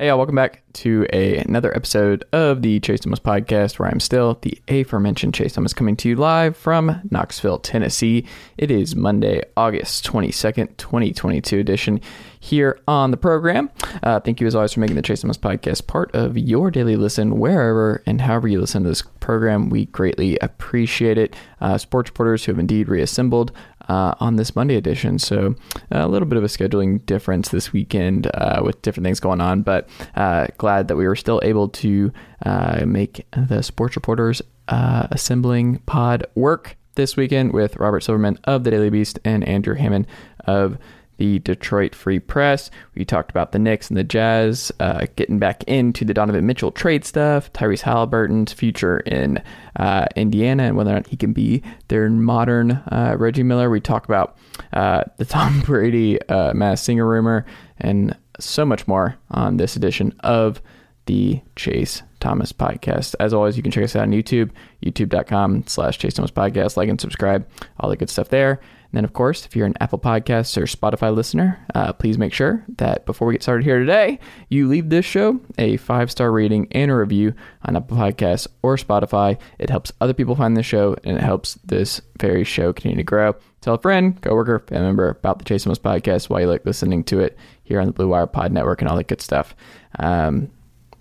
Hey, y'all, welcome back to a, another episode of the Chase Thomas podcast, where I'm still the aforementioned Chase Thomas coming to you live from Knoxville, Tennessee. It is Monday, August 22nd, 2022 edition here on the program. Uh, thank you, as always, for making the Chase Thomas podcast part of your daily listen, wherever and however you listen to this program. We greatly appreciate it. Uh, sports reporters who have indeed reassembled uh, on this Monday edition. So a little bit of a scheduling difference this weekend uh, with different things going on, but uh, glad that we were still able to uh, make the sports reporters uh, assembling pod work this weekend with Robert Silverman of the Daily Beast and Andrew Hammond of the Detroit Free Press. We talked about the Knicks and the Jazz, uh, getting back into the Donovan Mitchell trade stuff, Tyrese Haliburton's future in uh, Indiana, and whether or not he can be their modern uh, Reggie Miller. We talk about uh, the Tom Brady uh, Masked Singer rumor and so much more on this edition of the Chase Thomas podcast. As always, you can check us out on YouTube, youtube.com slash Chase Thomas podcast. Like and subscribe, all the good stuff there. And then, of course, if you're an Apple Podcasts or Spotify listener, uh, please make sure that before we get started here today, you leave this show a five star rating and a review on Apple Podcasts or Spotify. It helps other people find the show and it helps this very show continue to grow. Tell a friend, coworker, family member about the Chase Thomas podcast while you like listening to it here on the Blue Wire Pod Network and all that good stuff. Um,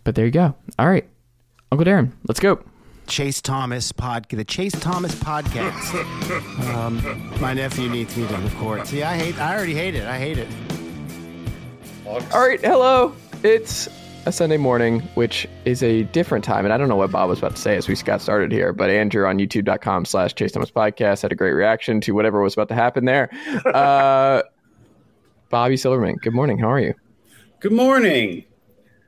but there you go. All right, Uncle Darren, let's go. Chase Thomas pod, the Chase Thomas podcast. um, my nephew needs me to record. See, I hate. I already hate it. I hate it. All right, hello. It's a Sunday morning, which is a different time, and I don't know what Bob was about to say as we got started here. But Andrew on YouTube.com slash Chase Thomas podcast had a great reaction to whatever was about to happen there. Uh, Bobby Silverman, good morning. How are you? Good morning.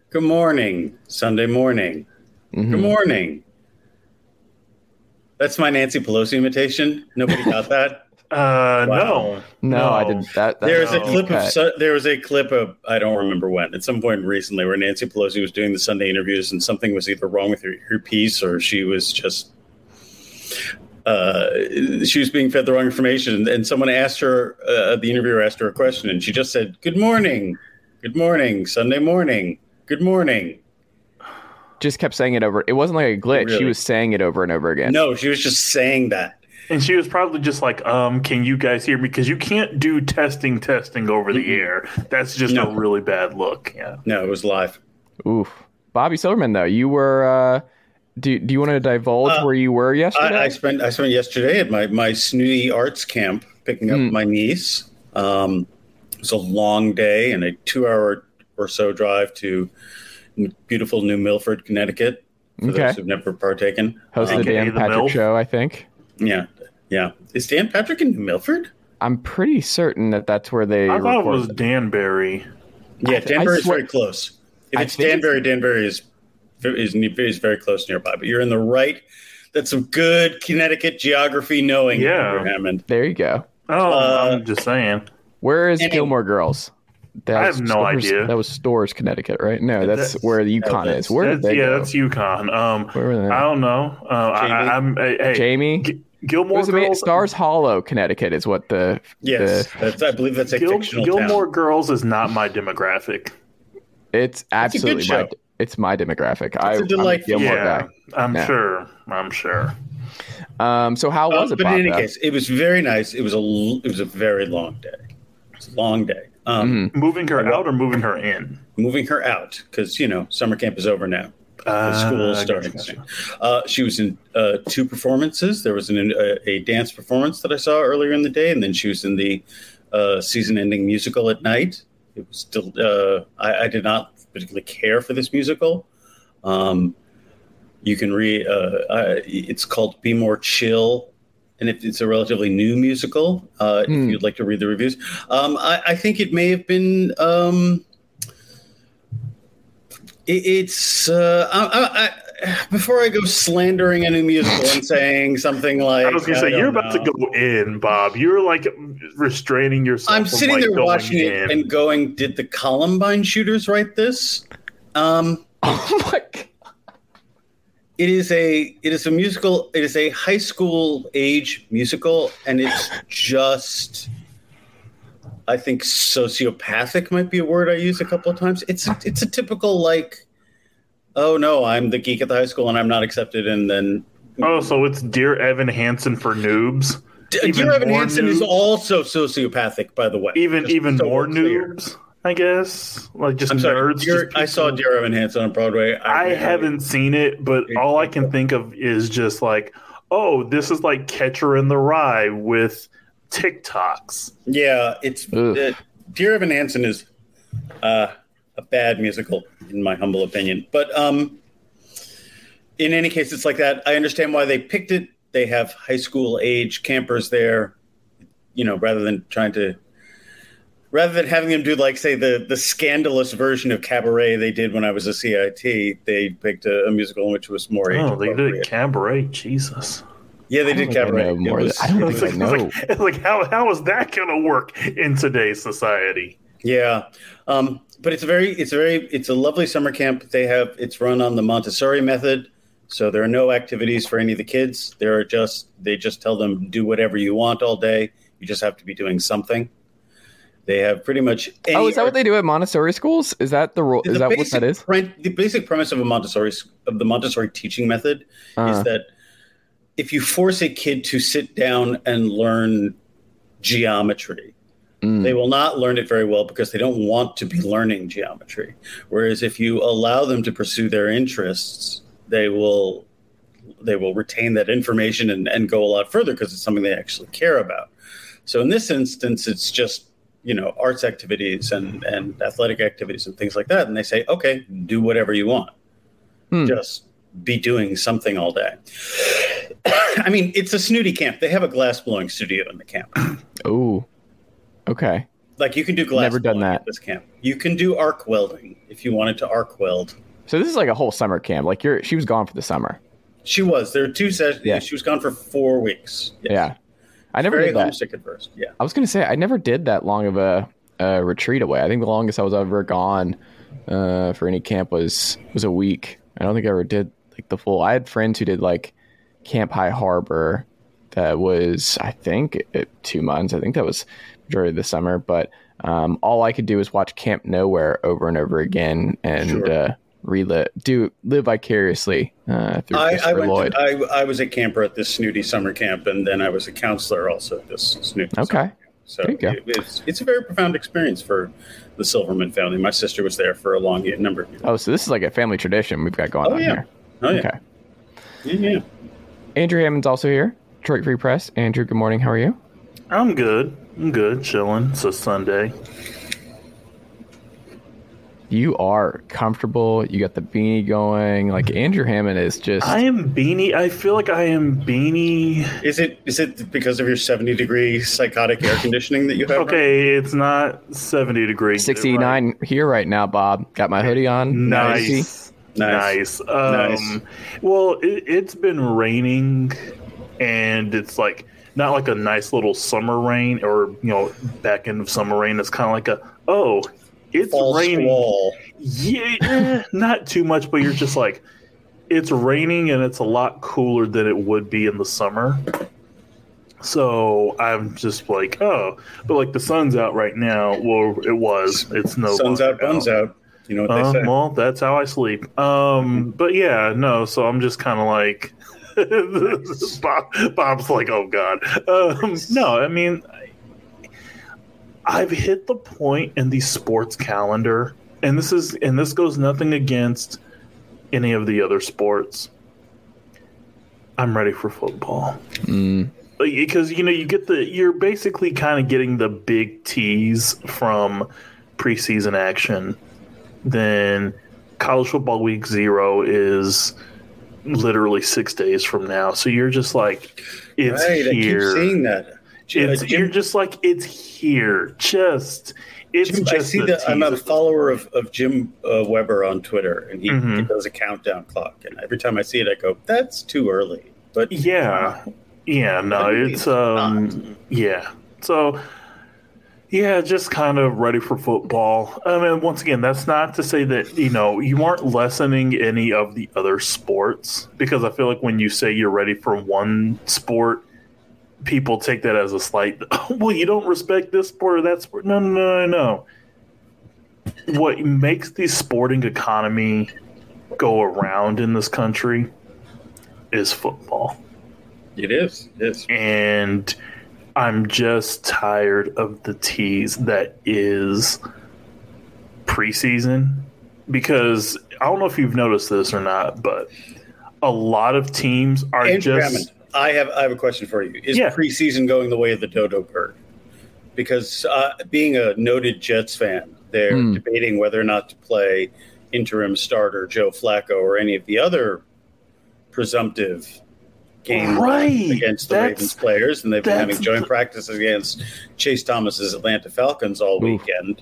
Good morning. Sunday morning. Mm-hmm. Good morning. That's my Nancy Pelosi imitation. Nobody got that. Uh, Wow. No, no, I didn't. That, that There was a clip of su- there was a clip of I don't remember when at some point recently where Nancy Pelosi was doing the Sunday interviews and something was either wrong with her, her piece or she was just uh, she was being fed the wrong information. And someone asked her uh, the interviewer asked her a question and she just said good morning. Good morning. Sunday morning. Good morning just kept saying it over. It wasn't like a glitch. She was saying it over and over again. no she was just saying that and she was probably just like, um, can you guys hear me? Because you can't do testing, testing over the air. That's just No. a really bad look. Yeah. no it was live Oof. Bobby Silverman, though, you were. Uh, do, do you want to divulge Uh, where you were yesterday? I, I spent I spent yesterday at my my snooty arts camp picking up Mm. my niece. Um, it was a long day and a two hour or so drive to beautiful New Milford, Connecticut. For Okay. those who've never partaken, Hosted the Dan Patrick MILF. show, I think. yeah, yeah. Is Dan Patrick in New Milford? I'm pretty certain that that's where they. I thought it was recorded. Danbury. Yeah, I Danbury is very close. If it's think it's- Danbury, Danbury is is is very close nearby. But you're in the right. That's some good Connecticut geography knowing. Yeah. Andrew Hammond. There you go. Oh, Uh, I'm just saying. Where is Anyway. Gilmore Girls? That I was have no Storrs- idea. That was Storrs, Connecticut, right? No, that's, That's- where the UConn that's- is. Where did That's, they yeah, go? that's UConn. Um, Where were they? I don't know. Uh, I, Jamie? I, I'm hey, hey, Jamie? G- It Gilmore was ama- Stars Hollow, Connecticut, is what the Yes, the- that's, I believe that's a Gil, fictional Gilmore town. Girls is not my demographic. it's absolutely show. my it's my demographic. I, a I'm a Gilmore yeah, I'm Yeah. sure. I'm sure. Um, so how Uh, was it? but Bob, in any though? case, it was very nice. It was a it was a very long day. It was a long day. Um, Mhm. Moving her out or moving her in? Moving her out because you know summer camp is over now. Uh, school is starting soon. Uh, she was in uh, two performances. There was an, a, a dance performance that I saw earlier in the day, and then she was in the uh, season-ending musical at night. It was still. Uh, I, I did not particularly care for this musical. Um, you can read. Uh, it's called "Be More Chill," and it, it's a relatively new musical. Uh, Hmm. If you'd like to read the reviews, um, I, I think it may have been. Um, it, it's uh, I, I, I, before I go slandering a new musical and saying something like I was gonna say you're about to go in, Bob. You're like restraining yourself. I'm from, sitting like, there going watching it in. and going, "Did the Columbine shooters write this?" Um, Oh my god. It is a it is a musical. It is a high school age musical, and it's just I think sociopathic might be a word I use a couple of times. It's it's a typical like, oh no, I'm the geek at the high school and I'm not accepted, and then Oh, so it's Dear Evan Hansen for noobs. D- Dear Evan Hansen is also sociopathic, by the way. Even even more noobs, I guess. Like just I'm sorry. nerds. Dear, just I saw Dear Evan Hansen on Broadway. I haven't seen it, but all I can think of is just like, oh, this is like Catcher in the Rye with TikToks. Yeah, it's Ugh. uh, Dear Evan Hansen is uh, a bad musical, in my humble opinion. But um, in any case, it's like that. I understand why they picked it. They have high school age campers there, you know, rather than trying to, rather than having them do like say the the scandalous version of Cabaret they did when I was a CIT. They picked a, a musical in which was more Oh, they did appropriate. Cabaret. Jesus. Yeah, they I did think I Cabaret. know more was- I don't It's think I like, know. like, like how how is that going to work in today's society? Yeah, um, but it's a very, it's a very, it's a lovely summer camp. They have it's run on the Montessori method, so there are no activities for any of the kids. There are just they just tell them do whatever you want all day. You just have to be doing something. They have pretty much. Any Oh, is that what they do at Montessori schools? Is that the rule? Is the that what that is? pre- the basic premise of a Montessori of the Montessori teaching method Uh, is that if you force a kid to sit down and learn geometry, mm, they will not learn it very well because they don't want to be learning geometry. Whereas if you allow them to pursue their interests, they will they will retain that information and, and go a lot further because it's something they actually care about. So in this instance, it's just you know arts activities and and athletic activities and things like that, and they say, okay, do whatever you want, Hmm. just be doing something all day. I mean, it's a snooty camp. They have a glass blowing studio in the camp. oh, okay. Like you can do glass. Never done that. at this camp. You can do arc welding if you wanted to arc weld. So this is like a whole summer camp. Like you're, she was gone for the summer. She was. There are two sessions. Yeah. She was gone for four weeks. Yes. Yeah, I never Very did that. first. Yeah. I was gonna say I never did that long of a, a retreat away. I think the longest I was ever gone uh, for any camp was was a week. I don't think I ever did like the full. I had friends who did like Camp High Harbor. That was I think it, two months. I think that was majority of the summer. But um, all I could do was watch Camp Nowhere over and over again and Sure. uh, relive, do live vicariously uh, through I, I Christopher went. Lloyd. To, I, I was a camper at this snooty summer camp, and then I was a counselor also at this snooty. Okay. summer camp. So There you go. it- it's it's a very profound experience for the Silverman family. My sister was there for a long number of years. oh, so this is like a family tradition we've got going Oh, on yeah. here. Oh yeah. Okay. Yeah, yeah. Andrew Hammond's also here. Detroit Free Press. Andrew, good morning. How are you? I'm good. I'm good. Chilling. It's a Sunday. You are comfortable. You got the beanie going. Like Andrew Hammond is just. I am beanie. I feel like I am beanie. Is it is it because of your seventy degree psychotic air conditioning that you have? Okay, it's not 70 degrees. 69 here right now, Bob. Got my hoodie on. Nice. Nice. Nice. Um, Nice. Well, it, it's been raining, and it's like not like a nice little summer rain or you know back end of summer rain. It's kind of like a oh, it's False raining. wall. Yeah, eh, not too much, but you're just like it's raining and it's a lot cooler than it would be in the summer. So I'm just like, oh, but like the sun's out right now. Well, it was. It's no Sun's out, buns out. You know what uh, they say. well, that's how I sleep. Um, but yeah, no. So I'm just kind of like, Bob, Bob's like, oh god. Um, no, I mean, I've hit the point in the sports calendar, and this is, and this goes nothing against any of the other sports. I'm ready for football. Mm, because you know you get the you're basically kind of getting the big tease from preseason action. Then college football week zero is literally six days from now. So you're just like it's right, I keep here. seeing that. It's, Uh, you're just like it's here just it's Jim, just I see that I'm a follower of, of Jim uh, Weber on Twitter, and he, he Mhm. does a countdown clock. And every time I see it, I go, "That's too early." But Yeah. Yeah, no, it's it's um yeah. So yeah, just kind of ready for football. I mean, once again, that's not to say that, you know, you aren't lessening any of the other sports because I feel like when you say you're ready for one sport, people take that as a slight. well, you don't respect this sport or that sport. No, no, no, no. What makes the sporting economy go around in this country is football. It is. It is. And I'm just tired of the tease that is preseason because I don't know if you've noticed this or not, but a lot of teams are Andrew just. Hammond, I have I have a question for you. Is Yeah. preseason going the way of the dodo bird? Because uh, being a noted Jets fan, they're Hmm. debating whether or not to play interim starter Joe Flacco or any of the other presumptive game Right. against the That's- Ravens players, and they've been having joint the- practices against Chase Thomas's Atlanta Falcons all Oof. weekend.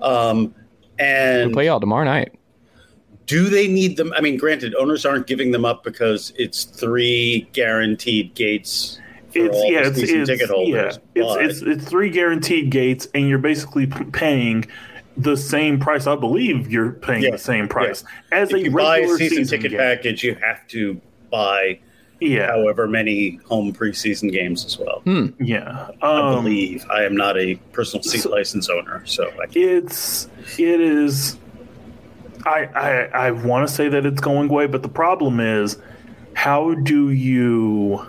Um, We and play y'all tomorrow night. Do they need them? I mean, granted, owners aren't giving them up because it's three guaranteed gates for It's all yeah, it's, season it's ticket holders. yeah, it's, it's it's three guaranteed gates, and you're basically p- paying the same price. I believe you're paying Yeah, the same price as if a you buy a regular season, season ticket game. package, you have to buy Yeah, however many home preseason games as well. yeah. I Um, believe I am not a personal seat so- license owner, so I can't. it's it is I I, I want to say that it's going away, but the problem is how do you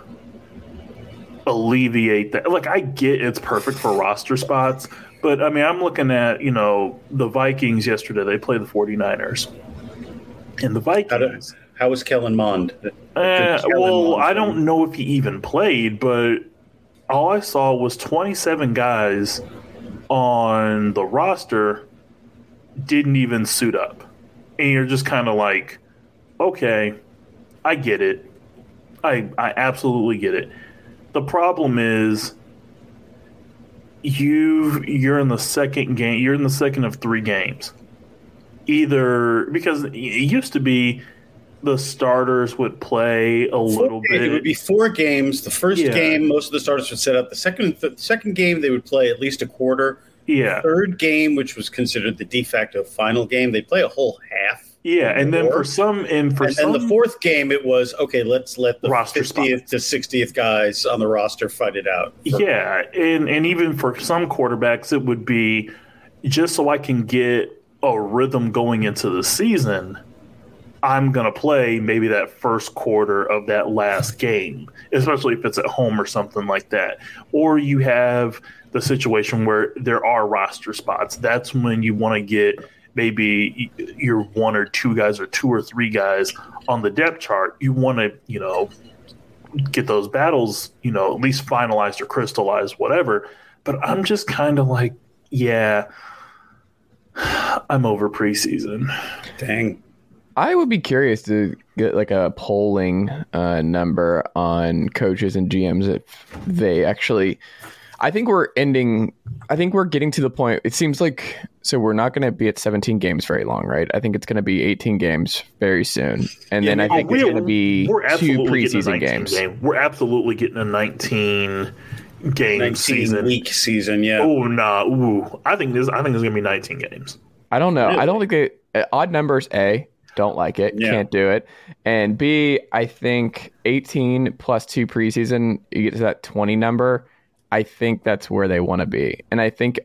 alleviate that? Like I get it's perfect for roster spots, but I mean I'm looking at, you know, the Vikings yesterday, they played the 49ers. And the Vikings how was Kellen Mond? uh, Kellen well, Mond I don't know if he even played, but all I saw was 27 guys on the roster didn't even suit up. And you're just kind of like, okay, I get it. I I absolutely get it. The problem is you you're in the second game, you're in the second of 3 games. Either because it used to be the starters would play a little Four- bit. It would be four games. The first Yeah. game, most of the starters would set up. The second, the second game, they would play at least a quarter. Yeah. Third game, which was considered the de facto final game, they play a whole half. Yeah, and then for some and for and some then the fourth game, it was okay. Let's let the fiftieth to sixtieth guys on the roster fight it out. Yeah, and and even for some quarterbacks, it would be just so I can get a rhythm going into the season. I'm gonna play maybe that first quarter of that last game, especially if it's at home or something like that. Or you have the situation where there are roster spots. That's when you want to get maybe your one or two guys or two or three guys on the depth chart. You want to, you know, get those battles, you know, at least finalized or crystallized, whatever. But I'm just kind of like, yeah, I'm over preseason. Dang. I would be curious to get like a polling uh, number on coaches and GMs if they actually. I think we're ending. I think we're getting to the point. It seems like so we're not going to be at 17 games very long, right? I think it's going to be 18 games very soon, and then I think it's we're- going to be we're two absolutely getting a preseason games. game. We're absolutely getting a 19 game Nineteen season. week season. Yeah. Oh nah, ooh! I think this. I think it's gonna be 19 games. I don't know. I don't think they uh, odd numbers. A don't like it. Yeah. Can't do it. And B, I think 18 plus two preseason, you get to that 20 number. I think that's where they want to be. And I think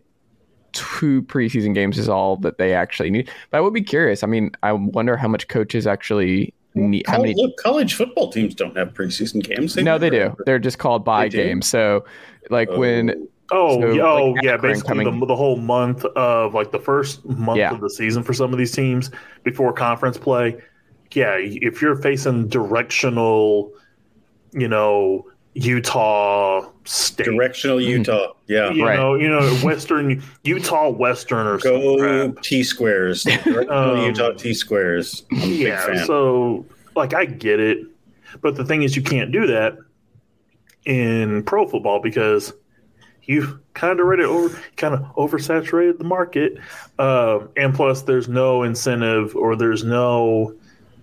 two preseason games is all that they actually need. But I would be curious. I mean, I wonder how much coaches actually need. How Col- many? look, college football teams don't have preseason games. No, they do. never- They're just called bye games. So, like oh. when Oh, So, yeah, like, oh yeah, basically the, the whole month of like the first month Yeah. of the season for some of these teams before conference play. Yeah, if you're facing directional, you know, Utah State, directional Utah. Yeah. you Right. know, you know, Western Utah Western or Go. T squares. Directional Um, Utah T squares. I'm a big Yeah, so like I get it, but the thing is, you can't do that in pro football because you've kind of already over, kind of oversaturated the market, um, and plus there's no incentive or there's no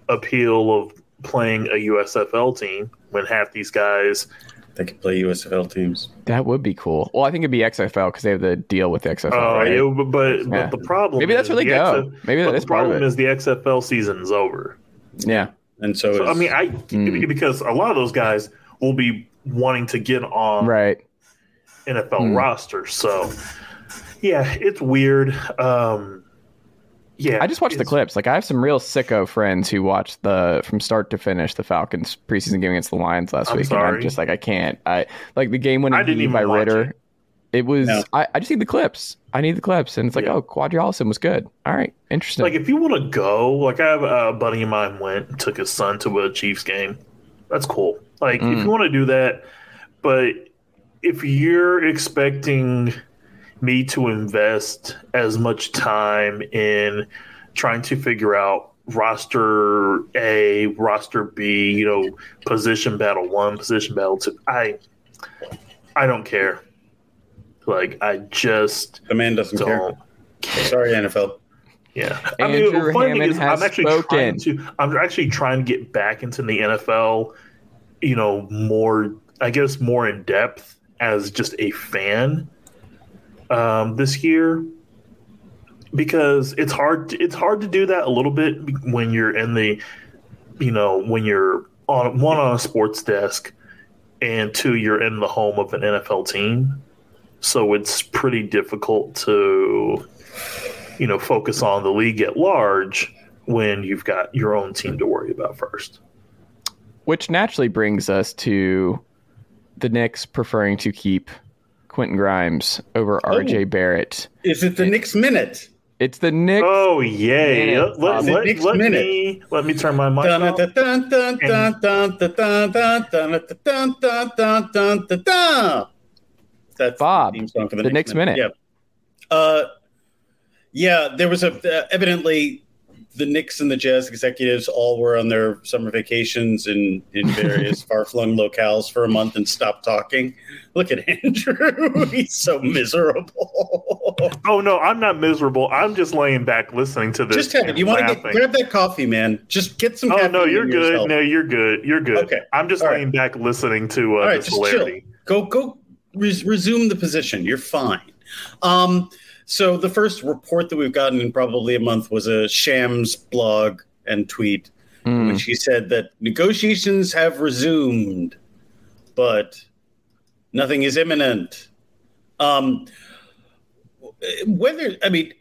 appeal of playing a USFL team when half these guys. they could play USFL teams. that would be cool. Well, I think it'd be XFL because they have the deal with the XFL. Uh, right? yeah, but but, Yeah. the problem Maybe that's is where they the go. XF Maybe that's the part of problem it. is the XFL season's over. yeah. And so, So, I mean, I Mm. because a lot of those guys will be wanting to get on Right. NFL Hmm. rosters. So, yeah, it's weird. Um, yeah, I just watched the clips. Like I have some real sicko friends who watched the from start to finish the Falcons preseason game against the Lions last I'm week, and I'm just like I can't. I like the game winning I didn't even by watch Ridder. it. It, was No. I, I just need the clips. I need the clips, and it's like Yeah. oh, Qadree Ollison was good. All right, interesting. Like, if you want to go, like, I have a buddy of mine went and took his son to a Chiefs game. That's cool. Like, if Mm. you want to do that, but if you're expecting me to invest as much time in trying to figure out roster A, roster B, you know, position battle one, position battle two, I, I don't care. Like, I just The man doesn't don't. care. Sorry, NFL. Yeah, Andrew the funny thing is, I'm actually spoken. trying to. I'm actually trying to get back into the NFL. You know, more. I guess more in depth as just a fan. Um, this year, because it's hard. It's hard to do that a little bit when you're in the. You know, when you're on one on a sports desk, and two, you're in the home of an NFL team. So it's pretty difficult to you know, focus on the league at large when you've got your own team to worry about first. Which naturally brings us to the Knicks preferring to keep Quentin Grimes over oh. RJ Barrett. Is it the Knicks minute? It's the Knicks. Oh yay! Minute. Let, let, let, let me let me turn my mic on. That's Bob. The, the Knicks minute. minute. Yeah. Uh, yeah. There was a uh, evidently the Knicks and the Jazz executives all were on their summer vacations in in various far flung locales for a month and stopped talking. Look at Andrew; he's so miserable. Oh no, I'm not miserable. I'm just laying back listening to this. Just have it. You want to get grab that coffee, man. Just get some. Oh no, you're good. yourself. No, you're good. You're good. Okay. I'm just All right. laying back listening to uh, All right, this just chill. Go go res- resume the position. You're fine. Um, so the first report that we've gotten in probably a month was a Shams blog and tweet, in Mm. which he said that negotiations have resumed, but nothing is imminent. Um, whether I mean.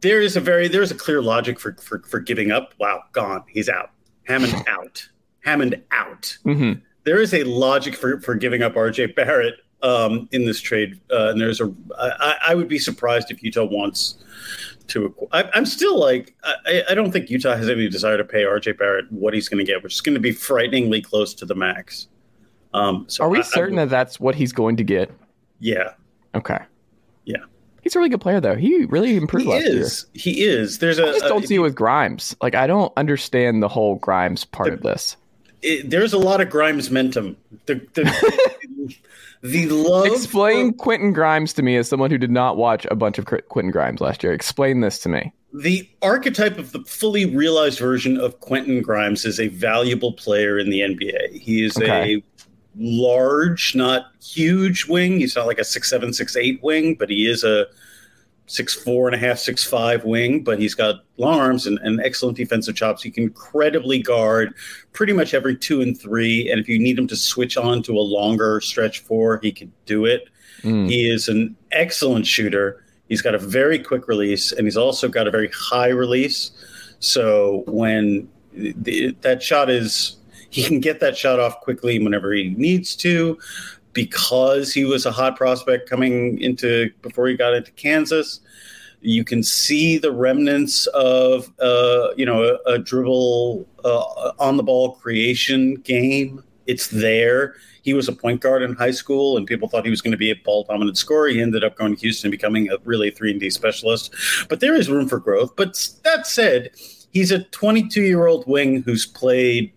There is a very there is a clear logic for, for for giving up. Wow, gone. He's out. Hammond out. Hammond out Mhm. there is a logic for, for giving up RJ Barrett um, in this trade, uh, and there's a. I, I would be surprised if Utah wants to. I, I'm still like I, I don't think Utah has any desire to pay RJ Barrett what he's going to get, which is going to be frighteningly close to the max. Um, so Are we I- I certain would- that that's what he's going to get? Yeah, Okay. Yeah. He's a really good player, though. He really improved he last year. is. He is. There's a. I just don't a- see it with Grimes. Like, I don't understand the whole Grimes part of this. it- there's a lot of Grimes mentum. The the, the love. Explain for- Quentin Grimes to me as someone who did not watch a bunch of Quentin Grimes last year. Explain this to me. the archetype of the fully realized version of Quentin Grimes is a valuable player in the NBA. He is Okay. a large, not huge wing. He's not like a six seven, six eight wing, but he is a six four and a half, six five wing. But he's got long arms and, and excellent defensive chops. He can credibly guard pretty much every two and three. And if you need him to switch on to a longer stretch four, he can do it. Mm. He is an excellent shooter. He's got a very quick release, and he's also got a very high release. So when the, that shot is, he can get that shot off quickly whenever he needs to, because he was a hot prospect coming into before he got into Kansas. You can see the remnants of, uh, you know, a, a dribble uh, on the ball creation game. It's there. He was a point guard in high school, and people thought he was going to be a ball dominant scorer. He ended up going to Houston, becoming a really three and D specialist. But there is room for growth. But that said, he's a 22 year old wing who's played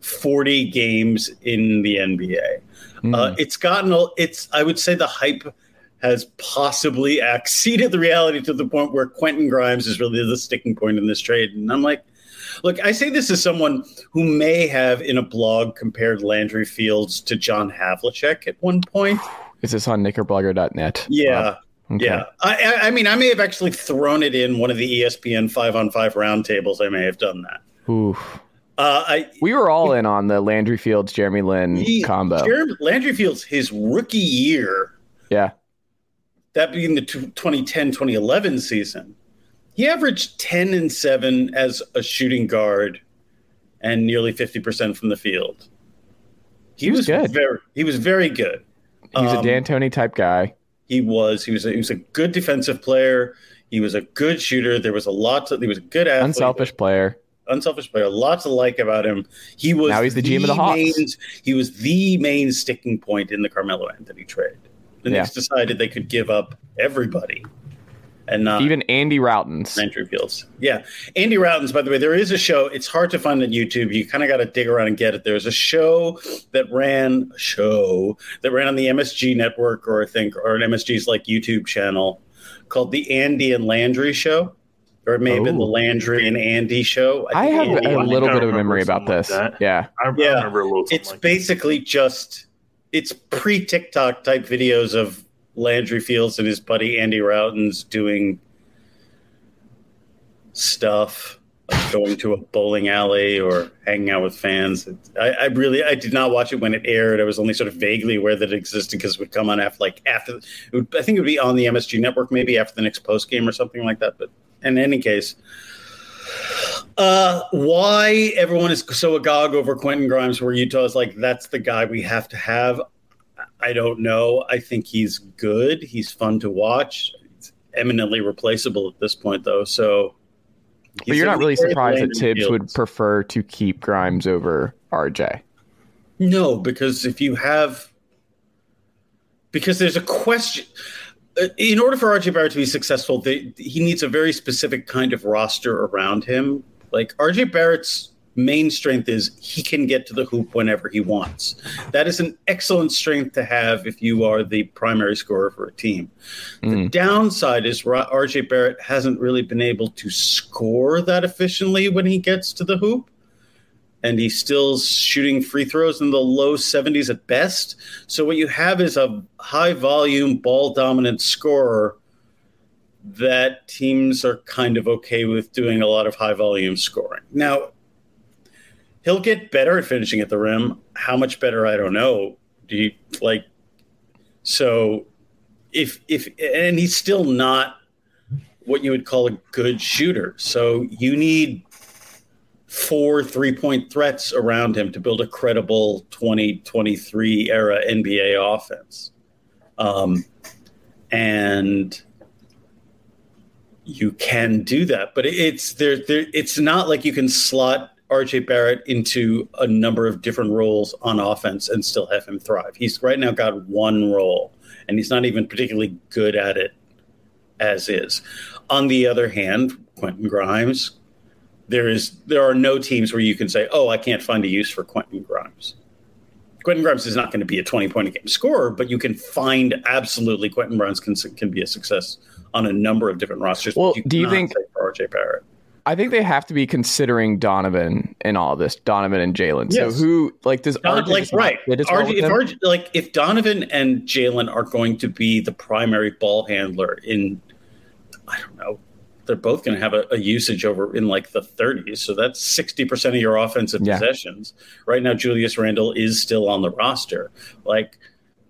40 games in the NBA. Mm. Uh, it's gotten it's I would say the hype has possibly exceeded the reality to the point where Quentin Grimes is really the sticking point in this trade. And I'm like, look, I say this as someone who may have in a blog compared Landry Fields to John Havlicek at one point. Is this on knickerblogger.net? Yeah. Okay. Yeah, I, I- mean, I may have actually thrown it in one of the ESPN five on five roundtables. I may have done that. Oof. Uh, I We were all in on the Landry Fields, Jeremy Lin he- combo. Jeremy Landry Fields, his rookie year, Yeah. that being the 2010 2011 season, he averaged 10 and 7 as a shooting guard and nearly 50% from the field. He was good. Very, he was very good. He's a Um, D'Antoni type guy. He was. He was. A, he was a good defensive player. He was a good shooter. There was a lot. To, he was a good athlete. Unselfish player. Unselfish player. Lots to like about him. He was Now he's the GM of the Hawks. Main, he was the main sticking point in the Carmelo Anthony trade. The Yeah. Knicks decided they could give up everybody and not Even Andy Rautins. Landry Fields. Yeah, Andy Rautins. By the way, there is a show. It's hard to find on YouTube. You kind of got to dig around and get it. There's a show that ran show that ran on the MSG network, or I think, or an MSG's like YouTube channel called the Andy and Landry Show, or it may have been the Oh. Landry and Andy Show. I think have Andy- I a think little bit of a memory about something like this. that. Yeah. I, I Yeah. remember a little. something it's like that. basically just it's pre TikTok type videos of Landry Fields and his buddy Andy Rautins doing stuff, like going to a bowling alley or hanging out with fans. It- I, I really I did not watch it when it aired. I was only sort of vaguely aware that it existed because it would come on after like after it would, I think it would be on the MSG network maybe after the Knicks post game or something like that. But in any case. Uh, why everyone is so agog over Quentin Grimes, where Utah is like, that's the guy we have to have. I don't know. I think he's good. He's fun to watch. He's eminently replaceable at this point, though. So, But you're not really surprised that Thibs would prefer to keep Grimes over RJ. No, because if you have, because there's a question. Uh, In order for RJ Barrett to be successful, they, he needs a very specific kind of roster around him. Like RJ Barrett's main strength is he can get to the hoop whenever he wants. That is an excellent strength to have if you are the primary scorer for a team. The Mm. downside is RJ Barrett hasn't really been able to score that efficiently when he gets to the hoop and he's still shooting free throws in the low 70s at best. So what you have is a high volume ball dominant scorer that teams are kind of okay with doing a lot of high volume scoring. Now, he'll get better at finishing at the rim. How much better I don't know. Do you like so if if and he's still not what you would call a good shooter. So you need four three point threats around him to build a credible 2023 era NBA offense. Um, and you can do that, but it's there, there. It's not like you can slot RJ Barrett into a number of different roles on offense and still have him thrive. He's right now got one role, and he's not even particularly good at it as is. On the other hand, Quentin Grimes, there is there are no teams where you can say, "Oh, I can't find a use for Quentin Grimes." Quentin Grimes is not going to be a twenty point a game scorer, but you can find absolutely Quentin Grimes can can be a success on a number of different rosters. Well, but do you think- for RJ Barrett? I think they have to be considering Donovan in all this. Donovan and Jalen. Yes. So who like does Don, RJ like right, as well if? RJ, like if Donovan and Jalen are going to be the primary ball handler in, I don't know, they're both going to have a, a usage over in like the 30s. So that's 60 percent of your offensive Yeah. possessions. Right now, Julius Randle is still on the roster. Like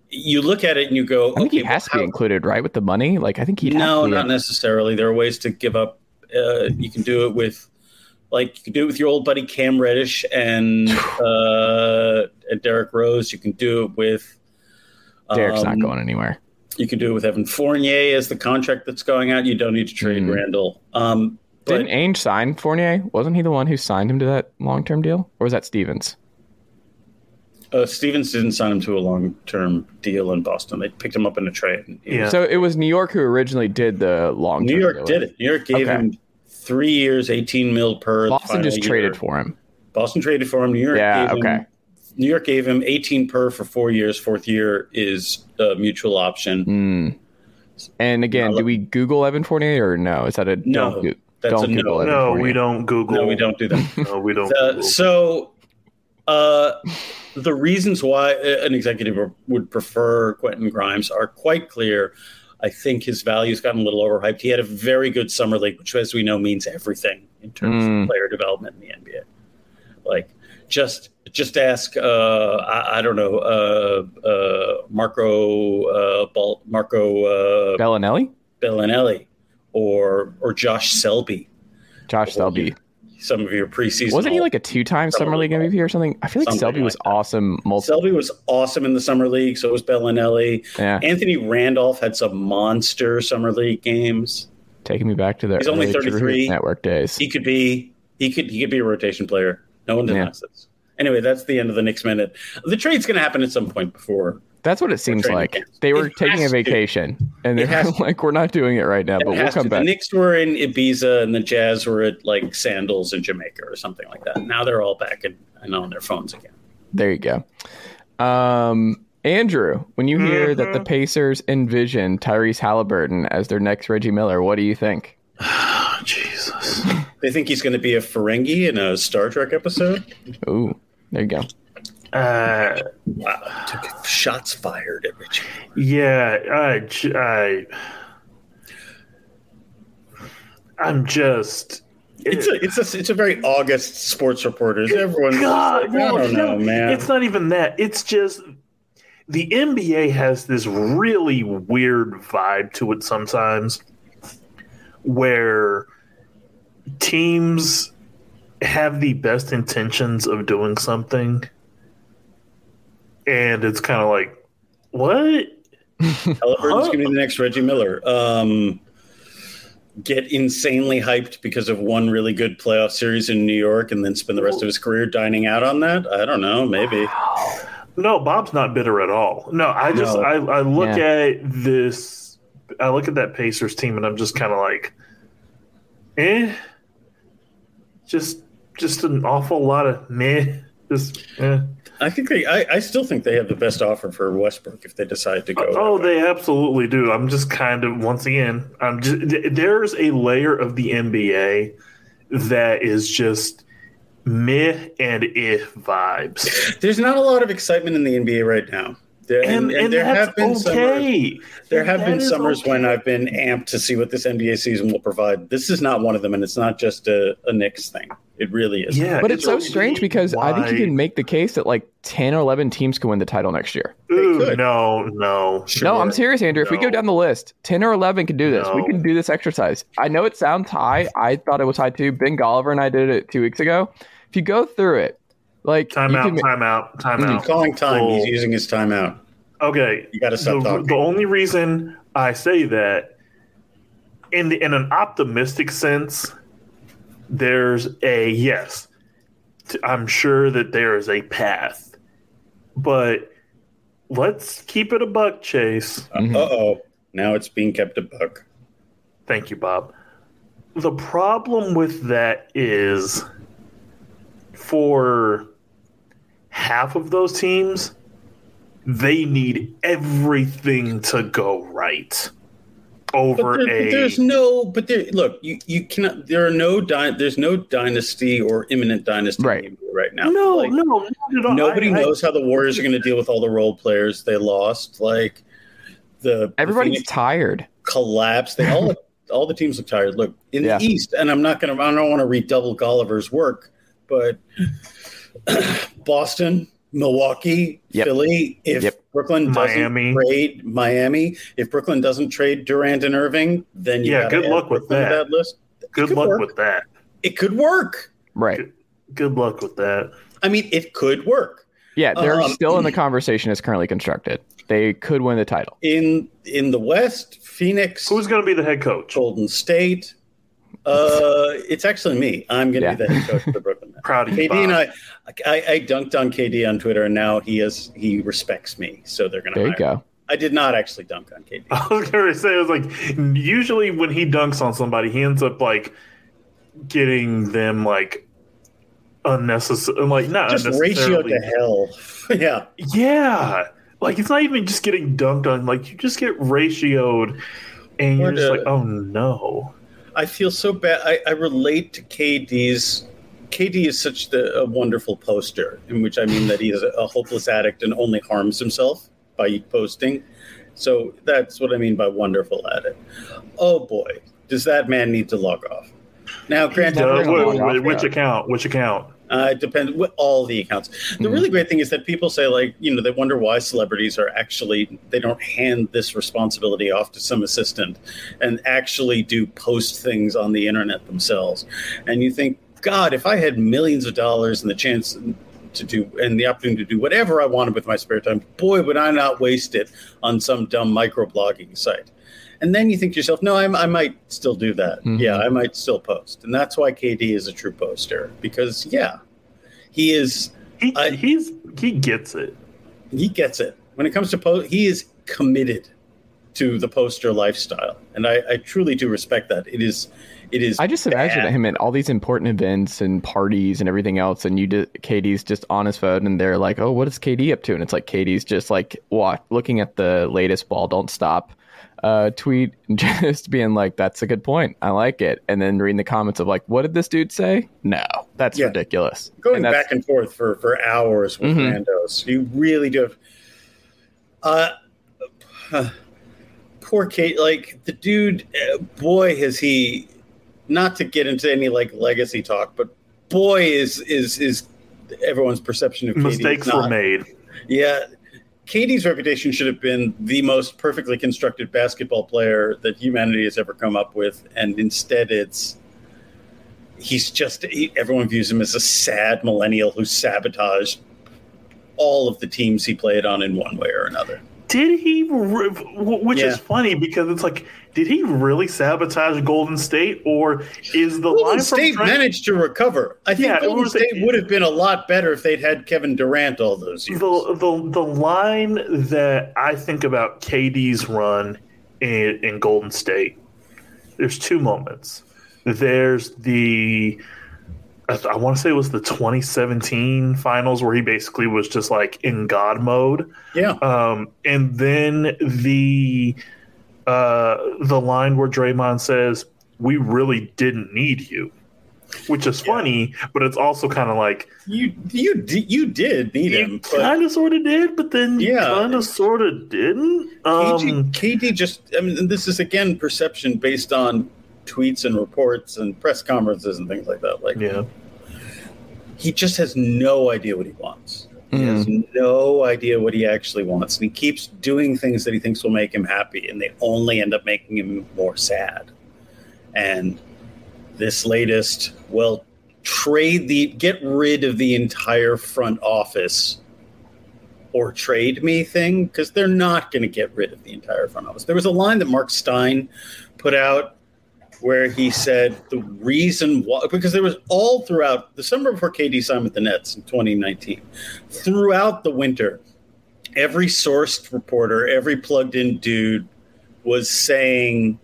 you look at it and you go, I think he has well, to be how- included, right, with the money. Like I think he'd no, not in. necessarily. There are ways to give up. Uh, you can do it with, like, you can do it with your old buddy Cam Reddish and uh, and Derrick Rose. You can do it with. Derrick's not um, going anywhere. You can do it with Evan Fournier as the contract that's going out. You don't need to trade Mm. Randle. Um, but Didn't Ainge sign Fournier? Wasn't he the one who signed him to that long term deal, or was that Stevens? uh, Stevens didn't sign him to a long term deal in Boston. They picked him up in a trade. Yeah. So it was New York who originally did the long. Term deal. New York did it. New York gave Okay. him three years, eighteen mil per. the Boston just final traded for him. Boston traded for him. New York. Yeah, gave him- okay. New York gave him 18 per for four years. Fourth year is a mutual option. Mm. And again, do we Google Evan Fournier or no? Is that a No, don't, that's don't a no. Evan No, Fournier? we don't Google. No, we don't do that. No, we don't. Uh, so, uh, the reasons why an executive would prefer Quentin Grimes are quite clear. I think his value's gotten a little overhyped. He had a very good summer league, which, as we know, means everything in terms Mm. of player development in the NBA. Like just just ask uh, I, I don't know uh, uh, Marco uh, Bal- Marco uh, Belinelli, Belinelli or or Josh Selby. Josh Selby. Some of your preseason Wasn't he like a two-time Summer summer league MVP or something? I feel like Something Selby was that. awesome. Multiple. Selby was awesome in the summer league. So was Belinelli. Yeah, Anthony Randolph had some monster summer league games. taking me back to the He's only early Drew 33. network days. He could be he could he could be a rotation player. No one denies this. Anyway, that's the end of the Knicks minute. The trade's going to happen at some point before. That's what it seems trading like. camps. They were It taking a has to. vacation, and they're like, "We're not doing it right now, It but we'll come to. back." The Knicks were in Ibiza and the Jazz were at like Sandals in Jamaica or something like that. Now they're all back and, and on their phones again. There you go. Um, Andrew, when you hear that Mm-hmm. the Pacers envision Tyrese Haliburton as their next Reggie Miller, what do you think? Oh, Jesus. They think he's going to be a Ferengi in a Star Trek episode. Ooh, there you go. Uh, took shots fired at Richie. yeah, I'm just. It's a it's a it's a very August sports reporters. Everyone's just God, like, I don't know, man. It's not even that. It's just the NBA has this really weird vibe to it sometimes where teams have the best intentions of doing something and it's kind of like what Haliburton's going to be the next Reggie Miller. Um, get insanely hyped because of one really good playoff series in New York, and then spend the rest of his career dining out on that. I don't know, maybe. No, Bob's not bitter at all. No, I just No. I, I look Yeah. at this I look at that Pacers team and I'm just kind of like eh just just an awful lot of meh just eh. I think they. I, I still think they have the best offer for Westbrook if they decide to go. Oh, they absolutely do. I'm just kind of once again, I'm just there's a layer of the NBA that is just meh and if vibes. There's not a lot of excitement in the NBA right now. There, And, and, there that's have been summers. There have been summers when. I've been amped to see what this NBA season will provide. This is not one of them, and it's not just a, a Knicks thing. It really is. Yeah, But it's so really strange because I think you can make the case that like 10 or 11 teams can win the title next year. Ooh, could. no, no. No, I'm serious, Andrew. If we go down the list, 10 or 11 can do this. We can do this exercise. I know it sounds high. I thought it was high too. Ben Golliver and I did it two weeks ago. If you go through it, like Time you out, can ma- time out, time Mm. out. Calling time. Cool. He's using his timeout. Okay. You got to stop the, talking. the only reason I say that in the, in an optimistic sense, there's a yes. I'm sure that there is a path, but let's keep it a buck, Chase. Uh oh. Now it's being kept a buck. Thank you, Bob. The problem with that is for half of those teams, they need everything to go right over But, there, a but there's no. But there, look, you, you cannot. There are no. Dy, there's no dynasty or imminent dynasty Right. in the NBA right now. no, Like, no, not at all. Nobody I- I- knows how the Warriors are going to deal with all the role players they lost. Like the everybody's the tired. collapse. They all all the teams look tired. Look in Yeah. the East, and I'm not going to. I don't want to redouble Golliver's work, but Boston, Milwaukee, Yep. Philly. If Yep. Brooklyn doesn't Miami. trade Miami, if Brooklyn doesn't trade Durant and Irving, then you Yeah, good luck with Brooklyn to that. list. Good luck work. with that. It could work. Right. Good luck with that. I mean, it could work. Yeah, they're Um, still in the conversation as currently constructed. They could win the title. In in the West, Phoenix, Who's going to be the head coach? Golden State. Uh, it's actually me. I'm going to Yeah. be the head coach of the Brooklyn Nets. Proud of you, KD and I, I, I dunked on KD on Twitter, and now he is he respects me, so they're going to. There you go. I did not actually dunk on KD. I was going to say, I was like, usually when he dunks on somebody, he ends up like getting them like unnecessary, like not Just ratio to hell. yeah, Yeah, like it's not even just getting dunked on; like you just get ratioed, and you're Or just to- like, oh no. I feel so bad. I, I relate to KD's. KD is such the, a wonderful poster, in which I mean that he is a, a hopeless addict and only harms himself by posting. So that's what I mean by wonderful at it. Oh boy, does that man need to log off? Now, granted, Uh, Definitely wait, wait, which account? Which account? Uh, it depends with all the accounts. The Mhm. really great thing is that people say like, you know, they wonder why celebrities are actually they don't hand this responsibility off to some assistant and actually do post things on the internet themselves. And you think, God, if I had millions of dollars and the chance to do and the opportunity to do whatever I wanted with my spare time, boy, would I not waste it on some dumb microblogging site. And then you think to yourself, no, I, I might still do that. Mhm. Yeah, I might still post. And that's why KD is a true poster because, yeah, he is, He, I- he's he gets it. he gets it. When it comes to post, he is committed to the poster lifestyle. And I, I truly do respect that. It is, it is. I just imagine him at all these important events and parties and everything else, and you did, KD's just on his phone, and they're like, "Oh, what is KD up to?" And it's like KD's just like walk, looking at the latest ball don't stop uh, tweet, just being like, "That's a good point. I like it," and then reading the comments of like, "What did this dude say?" No, that's Yeah. ridiculous. going And back and forth for for hours with Mhm. randos. You really do have. Uh, uh, poor Kate. Like the dude, uh, boy, has he. Not to get into any like legacy talk, but boy, is is is everyone's perception of KD Mistakes not- were made. Yeah. KD's reputation should have been the most perfectly constructed basketball player that humanity has ever come up with, and instead it's he's just he, everyone views him as a sad millennial who sabotaged all of the teams he played on in one way or another. Did he? Re- which Yeah. is funny because it's like, did he really sabotage Golden State, or is the line Golden State Trent- managed to recover. I think Yeah, Golden was- State would have been a lot better if they'd had Kevin Durant all those years. the, the the line that I think about KD's run in, in Golden State, there's two moments. There's the I, th- I want to say it was the 2017 finals where he basically was just like in God mode, yeah, um, and then the uh, the line where Draymond says, "We really didn't need you." Which is Yeah. funny, but it's also kind of like you you you did need you him, kind of sort of did, but then Yeah. kind of sort of didn't. Um, KD, KD just, I mean, this is again perception based on tweets and reports and press conferences and things like that. Like, yeah, he just has no idea what he wants. He has hmm. no idea what he actually wants. And he keeps doing things that he thinks will make him happy, and they only end up making him more sad. And this latest, well, trade the, get rid of the entire front office or trade me thing because they're not going to get rid of the entire front office. There was a line that Mark Stein put out where he said the reason why because there was all throughout the summer before KD signed with the Nets in 2019, throughout the winter, every sourced reporter, every plugged in dude was saying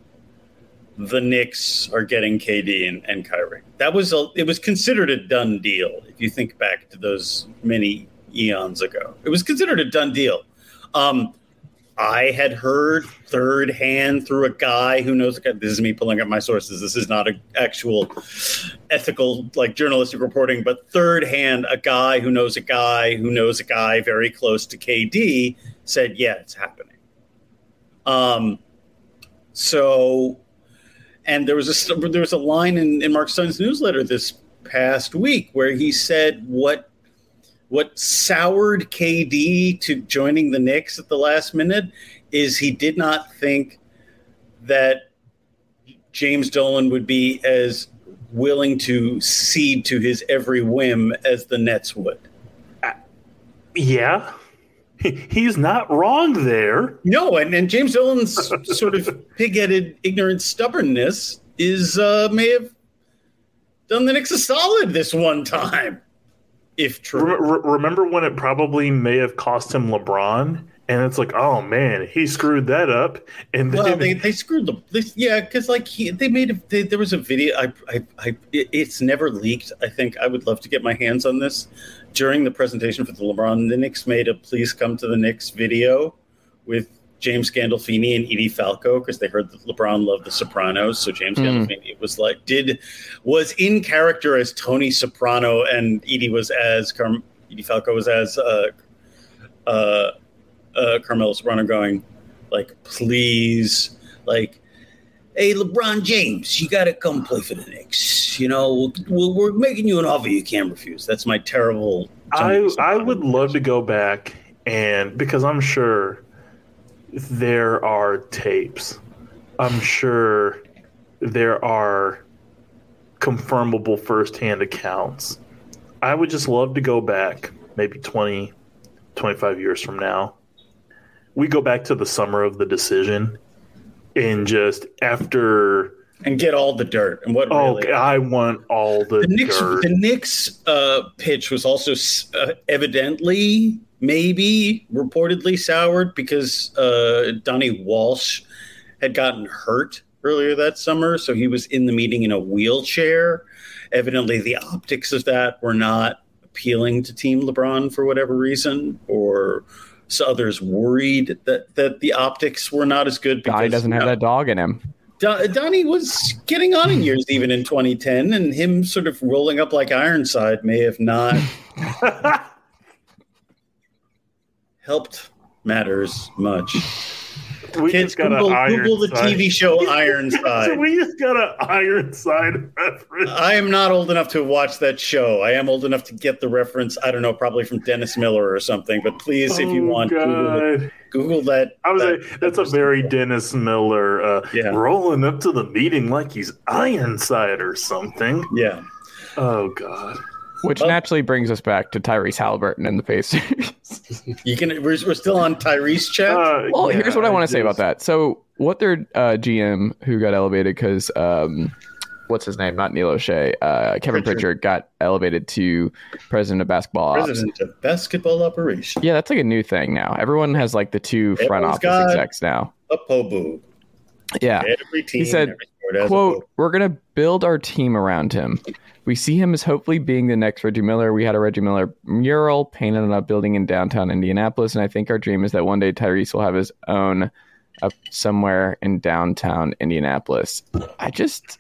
the Knicks are getting KD and, and Kyrie. That was a it was considered a done deal if you think back to those many eons ago. It was considered a done deal. Um, I had heard third hand through a guy who knows. This is me pulling up my sources. This is not an actual ethical, like journalistic reporting, but third hand, a guy who knows a guy who knows a guy very close to KD said, "Yeah, it's happening." Um, so, and there was a there was a line in, in Mark Stein's newsletter this past week where he said what what soured KD to joining the Knicks at the last minute is he did not think that James Dolan would be as willing to cede to his every whim as the Nets would. yeah, he's not wrong there. No, and, and James Dolan's sort of pig-headed, ignorant stubbornness is uh, may have done the Knicks a solid this one time, if true. Re- re- remember when it probably may have cost him LeBron, and it's like, oh man, he screwed that up, and then Well, they, they screwed the they, yeah because like he, they made a, they, there was a video I, I I it's never leaked I think. I would love to get my hands on this. During the presentation for the LeBron the Knicks made a please come to the Knicks video with James Gandolfini and Edie Falco because they heard that LeBron loved The Sopranos so James Mm. Gandolfini was like did was in character as Tony Soprano and Edie was as Carm, Edie Falco was as uh uh uh, Carmela Soprano going like, please, like, hey, LeBron James, you got to come play for the Knicks. You know, we're, we're making you an offer you can't refuse. That's my terrible. I I would love to go back and because I'm sure there are tapes. I'm sure there are confirmable firsthand accounts. I would just love to go back maybe 20, 25 years from now. We go back to the summer of the decision and just after and get all the dirt and what oh really I want all the, the Knicks dirt. the Knicks uh, pitch was also uh, evidently maybe reportedly soured because uh, Donnie Walsh had gotten hurt earlier that summer, so he was in the meeting in a wheelchair. Evidently, the optics of that were not appealing to Team LeBron for whatever reason, or so others worried that that the optics were not as good. Because, Donnie doesn't have know, that dog in him. Don- Donnie was getting on in years even in 2010, and him sort of rolling up like Ironside may have not helped matters much. we Kids, just got Google, an Google the TV show Ironside. we just got an Ironside reference. I am not old enough to watch that show. I am old enough to get the reference. I don't know, probably from Dennis Miller or something. But please, if you Oh, want, Google, Google that. I was that- like, that's a very Dennis Miller uh, Yeah. rolling up to the meeting like he's Ironside or something. yeah. Oh God. Which Well- naturally brings us back to Tyrese Haliburton and the Pacers. You can. We're, we're still on Tyrese chat. Uh, well, yeah, here's what I want to say about that. So, what their uh, GM who got elevated because um, what's his name? Not Neil Olshey. Uh, Kevin Pritchard. Pritchard got elevated to president of basketball ops. President of basketball operations. Yeah, that's like a new thing now. Everyone has like the two front Everyone's office got- execs now. A pobu. Yeah. Every team. said, every sport has a quote we're going to build our team around him we see him as hopefully being the next reggie miller we had a reggie miller mural painted on a building in downtown indianapolis and i think our dream is that one day tyrese will have his own up somewhere in downtown indianapolis i just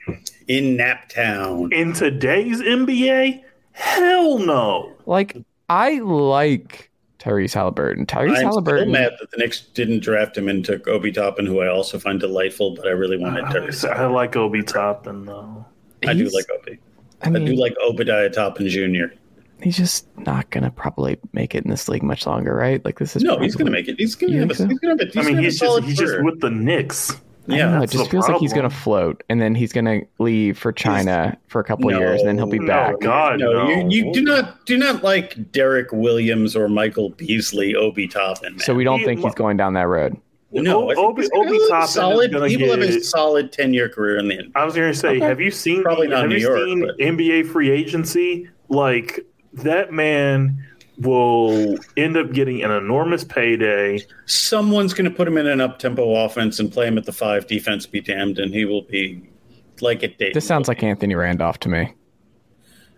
in Naptown. In today's NBA, hell no. like i like tyrese haliburton tyrese I'm still haliburton mad that the Knicks didn't draft him and took Obi Toppin, who I also find delightful, but I really wanted Tyrese. I like Obi Toppin though. I do like Obi. I, mean, I do like Obadiah Toppin Jr. he's just not gonna probably make it in this league much longer right like this is No, he's going to make it. He's going to You have a. so? He's going to have a. I mean, gonna he's just solid he's just with the Knicks. I don't Yeah, know, it just the feels like he's gonna float, and then he's gonna leave for China for a couple of years, and then he'll be No, back. God, no, no. You, you do not do not like Derrick Williams or Michael Beasley, Obi Toppin. Man. So we don't He- think he's going down that road. no, I Obi- Obi have a Toppin is solid. gonna He have a solid ten year career in the NBA. I was going to say, Okay. have you seen Probably not have New you York, seen but- NBA free agency? Like that man will end up getting an enormous payday. Someone's going to put him in an up tempo offense and play him at the five. Defense be damned, and he will be like it. Dayton. This sounds like Anthony Randolph to me.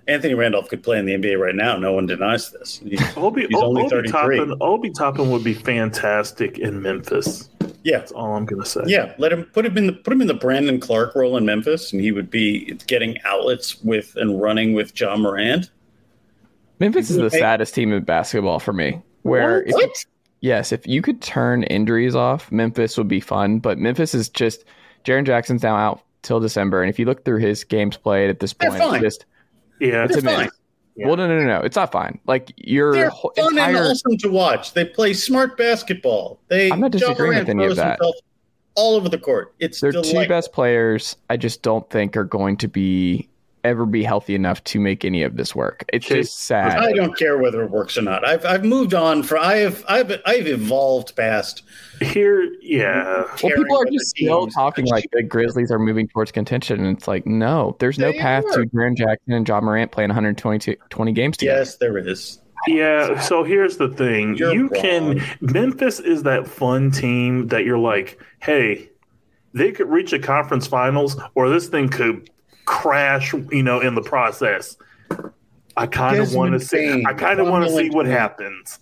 Anthony Randolph could play in the NBA right now. No one denies this. He's, Obi, he's only Obi thirty three. Toppin, Obi Toppin would be fantastic in Memphis. Yeah, That's all I'm going to say. yeah. Let him put him in the put him in the Brandon Clarke role in Memphis, and he would be getting outlets with and running with Ja Morant. Memphis is the saddest team in basketball for me. Where if you- What? yes, if you could turn injuries off, Memphis would be fun. But Memphis is just Jaren Jackson's now out till December, and if you look through his games played at this point, fine. just yeah. it's They're a fine. Yeah. Well, no, no, no, no, it's not fine. Like your They're whole fun and awesome to watch. They play smart basketball. They I'm not John disagreeing with any of that. all over the court. It's their two best players. I just don't think are going to be ever be healthy enough to make any of this work. It's just sad. I don't care whether it works or not. I've I've moved on for I have I've I've evolved past. Here, yeah. Well, people are just still talking like the Grizzlies are moving towards contention, and it's like, no, there's no They path are. to Jaren Jackson and Ja Morant playing 120 20 games together. Yes, there is. Yeah, so here's the thing. You're you wrong. can Memphis is that fun team that you're like, hey, they could reach a conference finals or this thing could crash, you know, in the process. I kind of want to see I kind of want to see what happens.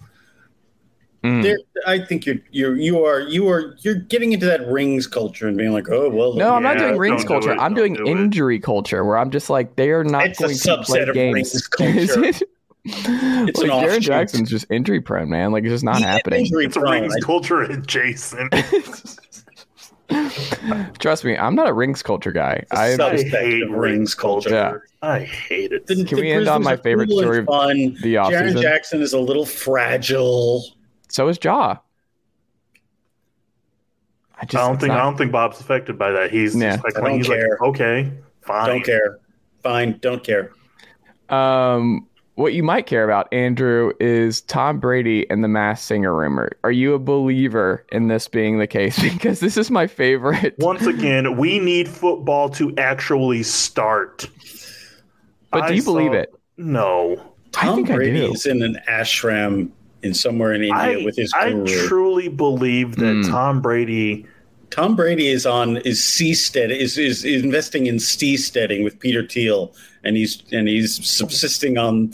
Mm. There, I think you're you're you are you are you're getting into that rings culture and being like, oh well. No, I'm not doing rings don't do culture. it, I'm doing do it. injury culture, where I'm just like they are not It's a going to play subset of games. rings culture. it's It's like an Jaren offshoot. Jackson's just injury prone, man. Like it's just not He happening. injury It's a rings culture adjacent. Trust me, I'm not a rings culture guy. I I hate rings rings culture. culture. I hate it. The- Can the we end on my favorite cool and story of Fun. the Jaren offseason? Jackson is a little fragile. so is Jaw. I just I don't it's think I don't think Bob's affected by that. He's Yeah. just like, I don't he's care. like, okay, fine. Don't care. Fine. Don't care. Um, what you might care about, Andrew, is Tom Brady and the Masked Singer rumor. Are you a believer in this being the case? Because this is my favorite. Once again, we need football to actually start. But do I you believe saw- it? No. I Tom think I Brady do. is in an ashram in somewhere in India I, with his I truly believe that Hmm. Tom Brady Tom Brady is on is seastead is, is is investing in seasteading with Peter Thiel, and he's and he's subsisting on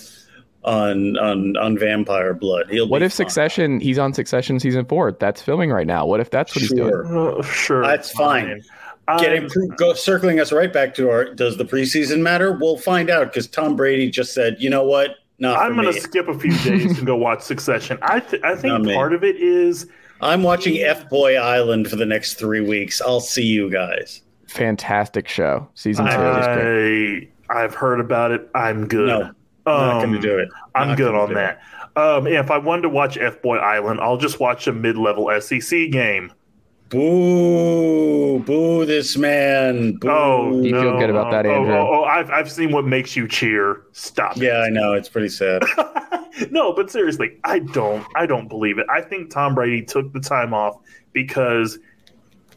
on on on vampire blood. He'll What be if fine. Succession? He's on Succession season four. That's filming right now. What if that's what he's doing? Sure. uh, sure That's fine. I'm- Getting go circling us right back to our does the preseason matter? We'll find out because Tom Brady just said, you know what? Not I'm going to skip a few days and go watch Succession. I th- I Not think me. part of it is I'm watching F Boy Island for the next three weeks. I'll see you guys. Fantastic show. Season two is great. I I've heard about it. I'm good. No, not Um, going to do it. I'm Not good on that. Um, if I wanted to watch F Boy Island, I'll just watch a mid level SEC game. Boo! Boo! This man. Boo. Oh, You no. feel good about that, Oh, Andrew? Oh, oh, I've I've seen what makes you cheer. Stop. it. Yeah, I know. It's pretty sad. no, but seriously, I don't I don't believe it. I think Tom Brady took the time off because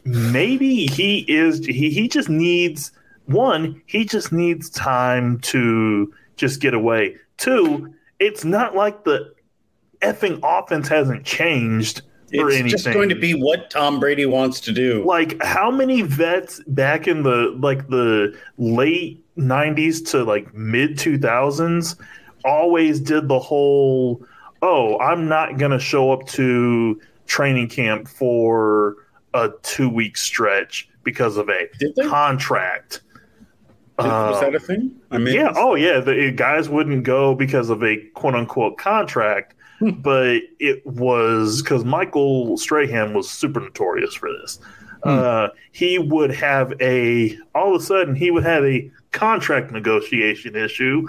maybe he is he, he just needs one, he just needs time to just get away. Two, it's not like the effing offense hasn't changed or It's anything. just going to be what Tom Brady wants to do. like how many vets back in the like the late 90s to like mid 2000s always did the whole oh i'm not going to show up to training camp for a two week stretch because of a Did contract was that Um, a thing? I mean, yeah. Oh, yeah. The guys wouldn't go because of a quote unquote contract, Hmm. but it was because Michael Strahan was super notorious for this. Hmm. Uh, he would have a all of a sudden he would have a contract negotiation issue,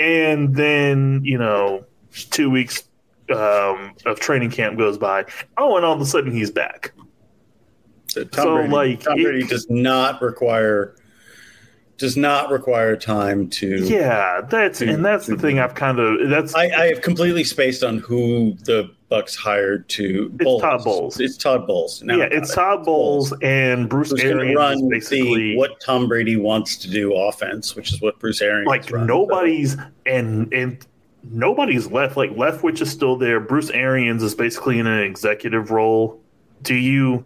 and then you know two weeks um, of training camp goes by. Oh, and all of a sudden he's back. Tom so, Brady, like, Tom it- does not require does not require time to. Yeah, that's To- and that's the thing. I've kind of that's I, I have completely spaced on who the Bucs hired to. It's Todd Bowles. It's Todd Bowles. Now yeah, it's it. Todd Bowles and Bruce Who's going to Arians. run basically the what Tom Brady wants to do offense, which is what Bruce Arians like runs. nobody's and and nobody's left. Like Leftwich is still there. Bruce Arians is basically in an executive role. Do you?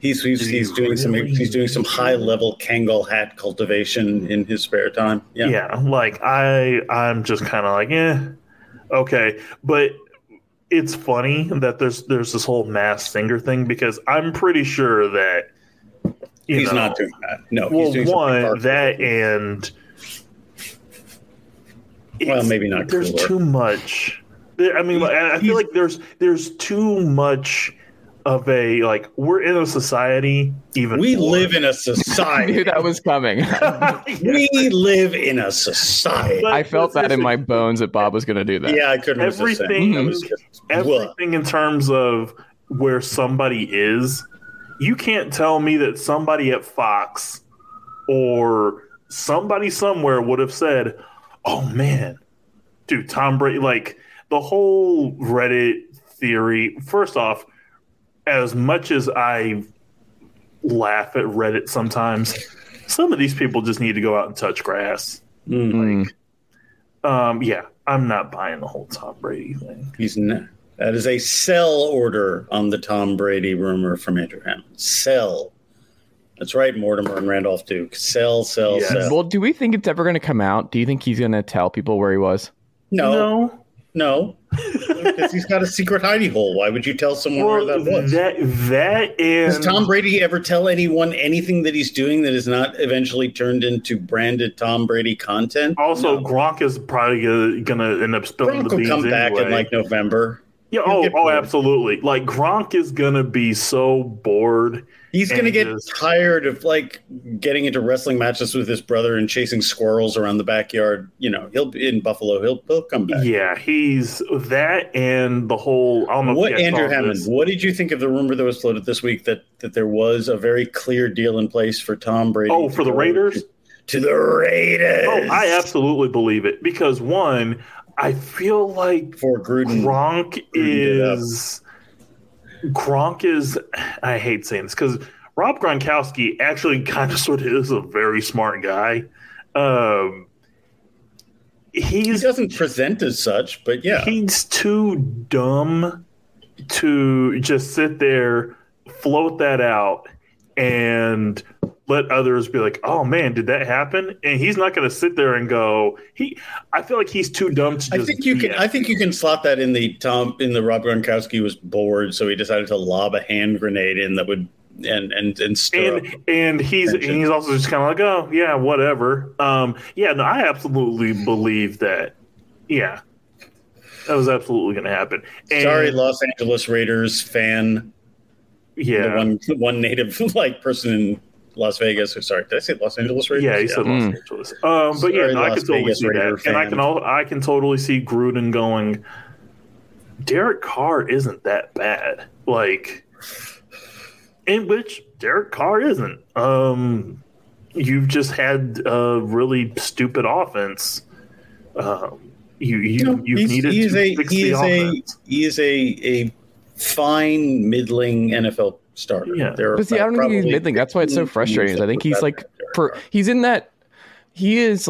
He's he's, he's doing some he's doing some high level Kangol hat cultivation in his spare time. Yeah, Yeah, like I, I'm just kind of like, eh, okay. But it's funny that there's there's this whole masked singer thing because I'm pretty sure that he's know, not doing that. No, Well, he's doing one that and Well, maybe not There's cooler. too much. I mean, I feel like there's there's too much of a like we're in a society. Even we more- live in a society. knew that was coming. we live in a society. But- I felt that in my bones that Bob was going to do that. yeah, I couldn't Everything- saying. That was everything in terms of where somebody is. You can't tell me that somebody at Fox or somebody somewhere would have said, "Oh man, dude, Tom Brady." Like the whole Reddit theory. First off, as much as I laugh at Reddit sometimes, some of these people just need to go out and touch grass. Mm, Mm. Um, yeah, I'm not buying the whole Tom Brady thing. he's not. That is a sell order on the Tom Brady rumor from Andrew Hammond. Sell. That's right, Mortimer and Randolph Duke. Sell, sell, Yes. sell. Well, do we think it's ever going to come out? Do you think he's going to tell people where he was? No, no. No, because he's got a secret hidey hole. Why would you tell someone Well, where that was? that that Does Tom Brady ever tell anyone anything that he's doing that is not eventually turned into branded Tom Brady content? also No. Gronk is probably gonna, gonna end up spilling Gronk the will beans come back in like November. Yeah, oh, oh, absolutely. Like Gronk is gonna be so bored. He's going to get just- tired of like getting into wrestling matches with his brother and chasing squirrels around the backyard. You know, he'll be in Buffalo. He'll he'll come back. Yeah, he's that and the whole. I don't know. What Andrew Hammond? this. What did you think of the rumor that was floated this week that that there was a very clear deal in place for Tom Brady? Oh, for the go Raiders. To the Raiders. Oh, I absolutely believe it because one, I feel like for Gruden. Gronk Gruden is Gronk is. I hate saying this because Rob Gronkowski actually kind of sort of is a very smart guy. Um, He doesn't present as such, but yeah, he's too dumb to just sit there, float that out, and let others be like, "Oh man, did that happen?" And he's not going to sit there and go. He, I feel like he's too dumb to. I think you can. BS. I think you can slot that in the Tom in the Rob Gronkowski was bored, so he decided to lob a hand grenade in that would and and and stir up. and and he's and he's also just kind of like, oh yeah, whatever. Um, yeah, no, I absolutely believe that. Yeah, that was absolutely going to happen. And, Sorry, Los Angeles Raiders fan. yeah, The one one native like person in Las Vegas. Or sorry, did I say Los Angeles Raiders? Yeah, he said Los Mm. Angeles. Um, but yeah, no, I Las can totally Vegas see Raider that, and I can all I can totally see Gruden going. Derek Carr isn't that bad, like, in which Derek Carr isn't. Um, you've just had a really stupid offense. Um, you you No, you've needed he's to a fix he the is a offense. he is a a fine middling NFL starter. Yeah. There are But see, I don't think he's probably middling. That's why it's so frustrating. is I think he's like for he's in that he is.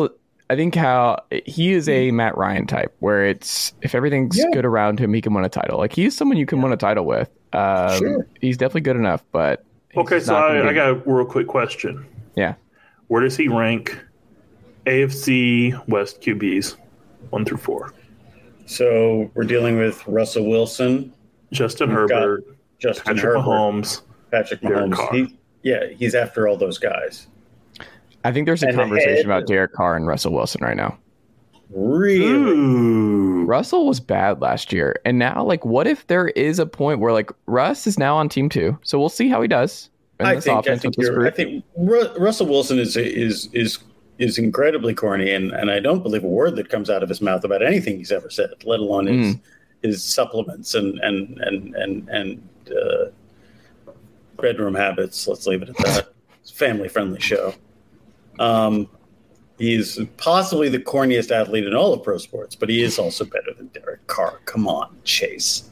I think how he is a Matt Ryan type, where it's if everything's Yeah. good around him, he can win a title. Like he's someone you can win a title with. Um, Sure. He's definitely good enough, but Okay, so I, be- I got a real quick question. yeah. Where does he rank AFC West QBs one through four? So we're dealing with Russell Wilson, Justin We've got Herbert, Justin Patrick Herbert, Mahomes. Patrick Derek Mahomes. Carr. He, yeah, he's after all those guys. I think there's a And conversation ahead- about Derek Carr and Russell Wilson right now. Really? Ooh. Russell was bad last year, and now like, what if there is a point where like Russ is now on team two? So we'll see how he does in I this think I think with this I think Ru- Russell Wilson is is is is incredibly corny, and, and I don't believe a word that comes out of his mouth about anything he's ever said, let alone his Mm. his supplements and and and and and uh, bedroom habits. Let's leave it at that. It's a family friendly show. Um, he's possibly the corniest athlete in all of pro sports, but he is also better than Derek Carr. Come on, Chase.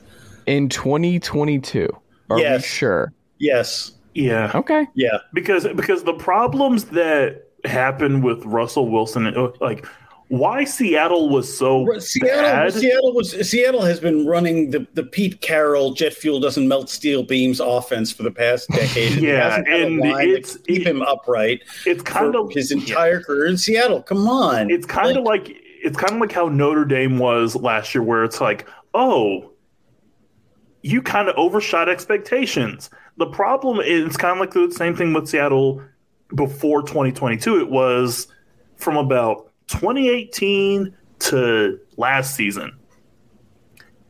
in 2022. Are we Yes. sure? Yes. Yeah, Okay. Yeah. because because the problems that happened with Russell Wilson, like why Seattle was so Seattle, bad. Seattle was Seattle has been running the, the Pete Carroll jet fuel doesn't melt steel beams offense for the past decade. and Yeah, hasn't had a and it's- keep him upright It's kind of his entire career in Seattle. Come on, It's kind of like it's kind of like how Notre Dame was last year, where it's like, oh, you kind of overshot expectations. The problem is it's kind of like the same thing with Seattle before 2022. It was from about 2018 to last season.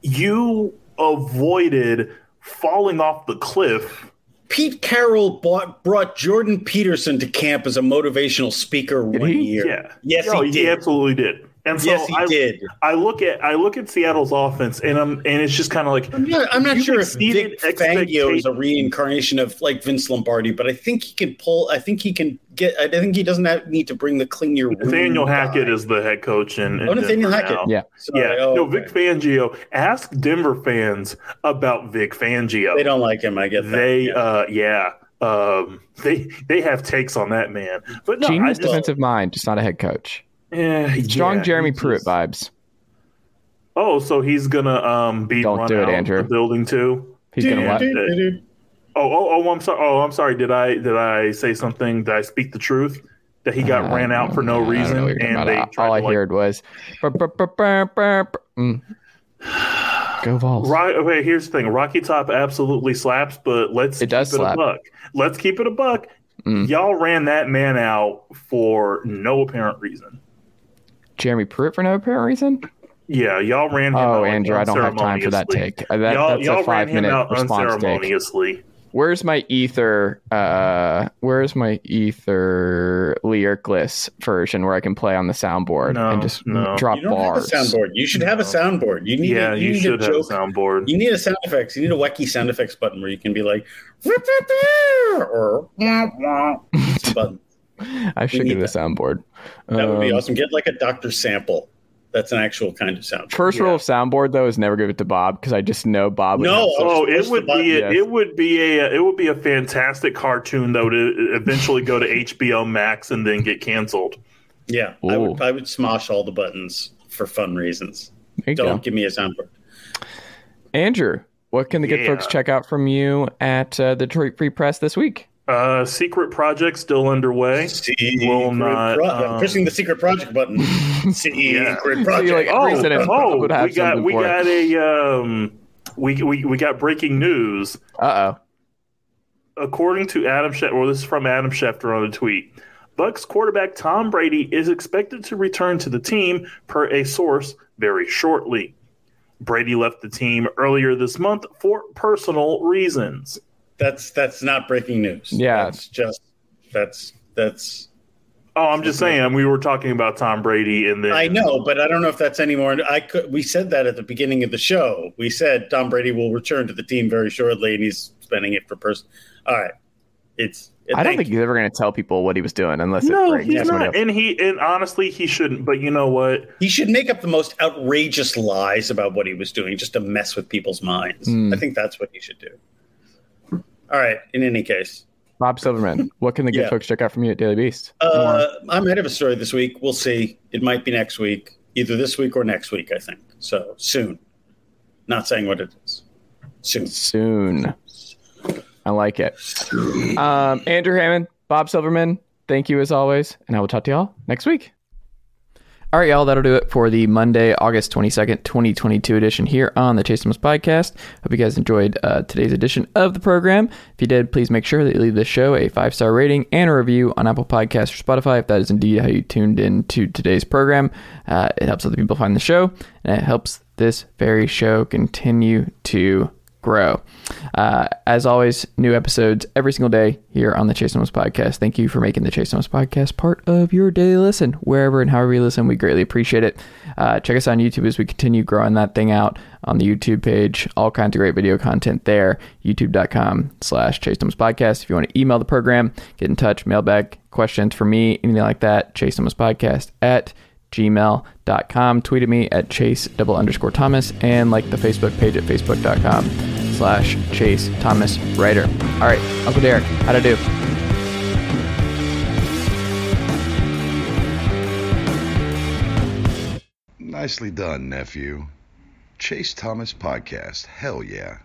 You avoided falling off the cliff. Pete Carroll bought, brought Jordan Peterson to camp as a motivational speaker one he? year. Yeah. Yes, oh, No, he did. absolutely did. And so yes, he I, did. I look at I look at Seattle's offense, and I'm and it's just kind of like I'm not, I'm not sure if exceeded Vic Fangio is a reincarnation of like Vince Lombardi, but I think he can pull. I think he can get. I think he doesn't have, need to bring the clean your room Nathaniel Hackett guy. is the head coach in, in Oh, Nathaniel Denver Hackett. now. Yeah. Sorry. Yeah, Oh, no, okay. Vic Fangio. Ask Denver fans about Vic Fangio. They don't like him. I get that. They, yeah. uh, yeah, um, they they have takes on that man. But no, I Genius just, defensive mind, just not a head coach. eh, Strong yeah, Jeremy Pruitt just- vibes. Oh, so he's gonna um be Don't run do it, out Andrew. the building too. He's gonna what? Oh, oh, oh! I'm sorry. Oh, I'm sorry. Did I did I say something? Did I speak the truth? That he got Uh, ran out for no I reason, what you're talking and they all tried I like heard was. Mm. Go Vols. Right. Okay. Here's the thing. Rocky Top absolutely slaps, but let's It does keep it slap. a buck. Let's keep it a buck. Mm. Y'all ran that man out for no apparent reason. Jeremy Pruitt for no apparent reason. Yeah, y'all ran him out. Oh, Andrew, I don't have time for that take. Uh, That, y'all that's y'all a ran five him minute out response take. Unceremoniously. Where's my ether? Uh, where's my ether lyricless version where I can play on the soundboard No, and just no. drop You don't bars? have a soundboard. You should have a soundboard. You need. Yeah, a, you, need should a have a soundboard. You need a sound effects. You need a wacky sound effects button where you can be like, or button. I should get a soundboard. That would be Um, awesome. Get like a Doctor Sample. That's an actual kind of sound. First rule of soundboard though is never give it to Bob because I just know Bob. Would No, have Oh, it would be a, yes. it would be a it would be a fantastic cartoon though to eventually go to HBO Max and then get canceled. Yeah, I would. I would smosh all the buttons for fun reasons. Don't go. give me a soundboard. Andrew, what can the good Yeah. folks check out from you at uh, the Detroit Free Press this week? Uh, secret project still underway. Secret Will not, pro- um, pushing the secret project button. Secret Yeah. project. like, Oh, Precedent oh, would have we got we for it. got a um we, we we got breaking news. Uh oh. According to Adam Schefter, well, this is from Adam Schefter on a tweet. Bucs quarterback Tom Brady is expected to return to the team per a source very shortly. Brady left the team earlier this month for personal reasons. That's that's not breaking news. Yeah. that's just that's that's. Oh, I'm just saying we were talking about Tom Brady and then I know, but I don't know if that's anymore. I could. We said that at the beginning of the show. We said Tom Brady will return to the team very shortly, and he's spending it for person. All right, it's. I don't think you. he's ever going to tell people what he was doing unless No, it he's not, else. and he and honestly he shouldn't. But you know what? he should make up the most outrageous lies about what he was doing just to mess with people's minds. Hmm. I think that's what he should do. All right. In any case, Bob Silverman, what can the good Yeah. folks check out from you at Daily Beast? uh, I might of a story this week. We'll see. It might be next week, either this week or next week. I think so. Soon. Not saying what it is. Soon. Soon. I like it. Um, Andrew Hammond, Bob Silverman, thank you as always, and I will talk to y'all next week. All right, y'all, that'll do it for the Monday, August 22nd, 2022 edition here on the Chase Thomas podcast. Hope you guys enjoyed uh, today's edition of the program. If you did, please make sure that you leave this show a five star rating and a review on Apple Podcasts or Spotify if that is indeed how you tuned in to today's program. Uh, it helps other people find the show, and it helps this very show continue to grow. Uh, as always, new episodes every single day here on the Chase Thomas podcast. Thank you for making the Chase Thomas podcast part of your daily listen, wherever and however you listen. We greatly appreciate it. Uh, check us on YouTube as we continue growing that thing out on the YouTube page. All kinds of great video content there. YouTube.com slash Chase Thomas podcast. If you want to email the program, get in touch, mailbag questions for me, anything like that, Chase Thomas podcast at gmail.com. Tweet at me at chase double underscore Thomas and like the Facebook page at facebook.com slash chase Thomas writer. All right, Uncle Derek, how'd I do? Nicely done, nephew. Chase Thomas Podcast. Hell yeah.